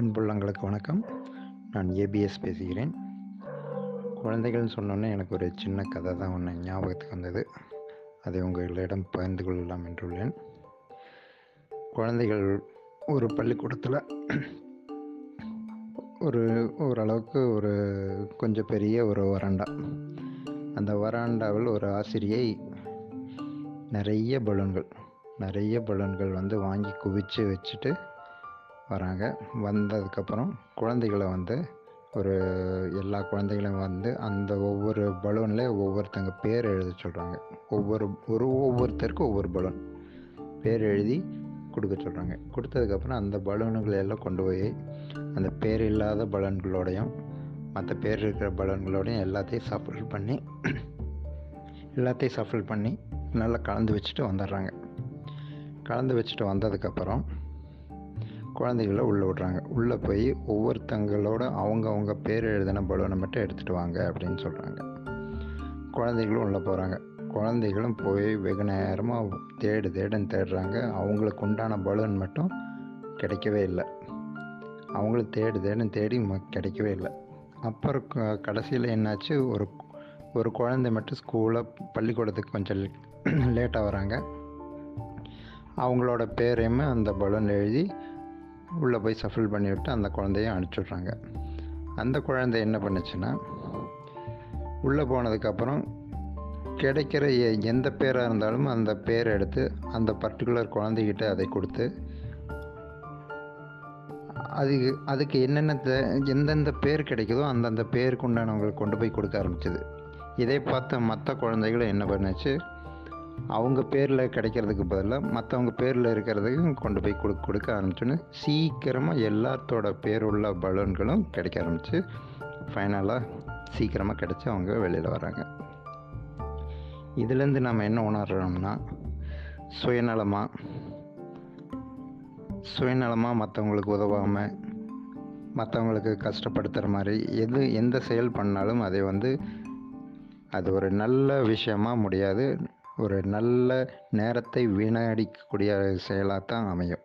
அன்புள்ளங்களுக்கு வணக்கம். நான் ஏபிஎஸ் பேசுகிறேன். குழந்தைகள்னு சொன்னோன்னே எனக்கு ஒரு சின்ன கதை தான் ஒன்று ஞாபகத்துக்கு வந்தது. அதை உங்களிடம் பகிர்ந்து கொள்ளலாம் என்றுள்ளேன். குழந்தைகள் ஒரு பள்ளிக்கூடத்தில் ஒரு ஓரளவுக்கு ஒரு கொஞ்சம் பெரிய ஒரு வராண்டா. அந்த வராண்டாவில் ஒரு ஆசிரியை நிறைய பலூன்கள் நிறைய பலூன்கள் வந்து வாங்கி குவிச்சு வச்சுட்டு வராங்க. வந்ததுக்கப்புறம் குழந்தைகளை வந்து ஒரு எல்லா குழந்தைகளையும் வந்து அந்த ஒவ்வொரு பலூனில் ஒவ்வொருத்தங்க பேர் எழுத சொல்கிறாங்க ஒவ்வொரு ஒரு ஒவ்வொருத்தருக்கும் ஒவ்வொரு பலூன் பேர் எழுதி கொடுக்க சொல்கிறாங்க கொடுத்ததுக்கப்புறம் அந்த பலூனுகளை எல்லாம் கொண்டு போய் அந்த பேர் இல்லாத பலூன்களோடையும் மற்ற பேர் இருக்கிற பலூன்களோடையும் எல்லாத்தையும் சஃபல் பண்ணி எல்லாத்தையும் சஃபல் பண்ணி நல்லா கலந்து வச்சுட்டு வந்துடுறாங்க. கலந்து வச்சுட்டு வந்ததுக்கப்புறம் குழந்தைகள உள்ளே விட்றாங்க. உள்ளே போய் ஒவ்வொருத்தங்களோட அவங்கவுங்க பேர் எழுதின பலூனை மட்டும் எடுத்துகிட்டு வாங்க அப்படின்னு சொல்கிறாங்க குழந்தைகளும் உள்ளே போகிறாங்க குழந்தைகளும் போய் வெகு நேரமாக தேடு தேடுன்னு தேடுறாங்க. அவங்களுக்கு உண்டான பலூன் மட்டும் கிடைக்கவே இல்லை. அவங்களும் தேடு தேடுன்னு தேடி ம கிடைக்கவே இல்லை. அப்புறம் க கடைசியில் என்னாச்சு? ஒரு ஒரு குழந்தை மட்டும் ஸ்கூலில் பள்ளிக்கூடத்துக்கு கொஞ்சம் லேட்டாக வராங்க. அவங்களோட பேரையுமே அந்த பலூன் எழுதி உள்ளே போய் சஃபில் பண்ணிவிட்டு அந்த குழந்தையும் அனுப்பிச்சுட்றாங்க. அந்த குழந்தை என்ன பண்ணுச்சுன்னா உள்ளே போனதுக்கப்புறம் கிடைக்கிற எ- எந்த பேராக இருந்தாலும் அந்த பேரை எடுத்து அந்த பர்டிகுலர் குழந்தைகிட்ட அதை கொடுத்து அதுக்கு அதுக்கு என்னென்ன தே- எந்தெந்த பேர் கிடைக்குதோ அந்தந்த பேருக்கு உண்டானவங்களுக்கு கொண்டு போய் கொடுக்க ஆரம்பிச்சது. இதை பார்த்த மற்ற குழந்தைகளும் என்ன பண்ணுச்சு அவங்க பேரில் கிடைக்கிறதுக்கு பதிலாக மற்றவங்க பேரில் இருக்கிறதுக்கு கொண்டு போய் கொடுக்க கொடுக்க ஆரம்பிச்சோன்னு சீக்கிரமாக எல்லாத்தோட பேருள்ள பலூன்களும் கிடைக்க ஆரம்பிச்சு ஃபைனலாக சீக்கிரமாக கிடச்சி அவங்க வெளியில் வராங்க இதுலேருந்து நம்ம என்ன உணர்றோம்னா சுயநலமாக சுயநலமாக மற்றவங்களுக்கு உதவாமல் மற்றவங்களுக்கு கஷ்டப்படுத்துகிற மாதிரி எது எந்த செயல் பண்ணாலும் அதை வந்து அது ஒரு நல்ல விஷயமா முடியாது. ஒரு நல்ல நேரத்தை வீணடிக்கக்கூடிய செயலாக தான் அமையும்.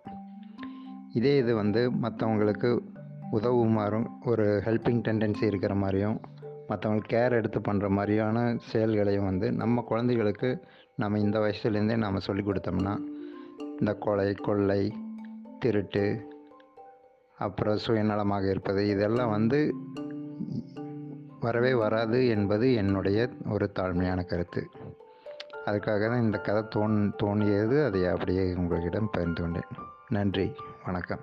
இதே இது வந்து மற்றவங்களுக்கு உதவுமாறும் ஒரு ஹெல்பிங் டெண்டன்சி இருக்கிற மாதிரியும் மற்றவங்களுக்கு கேர் எடுத்து பண்ணுற மாதிரியான செயல்களையும் வந்து நம்ம குழந்தைகளுக்கு நம்ம இந்த வயசுலேருந்தே நாம் சொல்லி கொடுத்தோம்னா இந்த கொலை கொள்ளை திருட்டு அப்புறம் சுயநலமாக இருப்பது இதெல்லாம் வந்து வரவே வராது என்பது என்னுடைய ஒரு தாழ்மையான கருத்து. அதுக்காக தான் இந்த கதை தோன் தோன்றியது. அதை அப்படியே உங்களிடம் பகிர்ந்து கொண்டேன். நன்றி. வணக்கம்.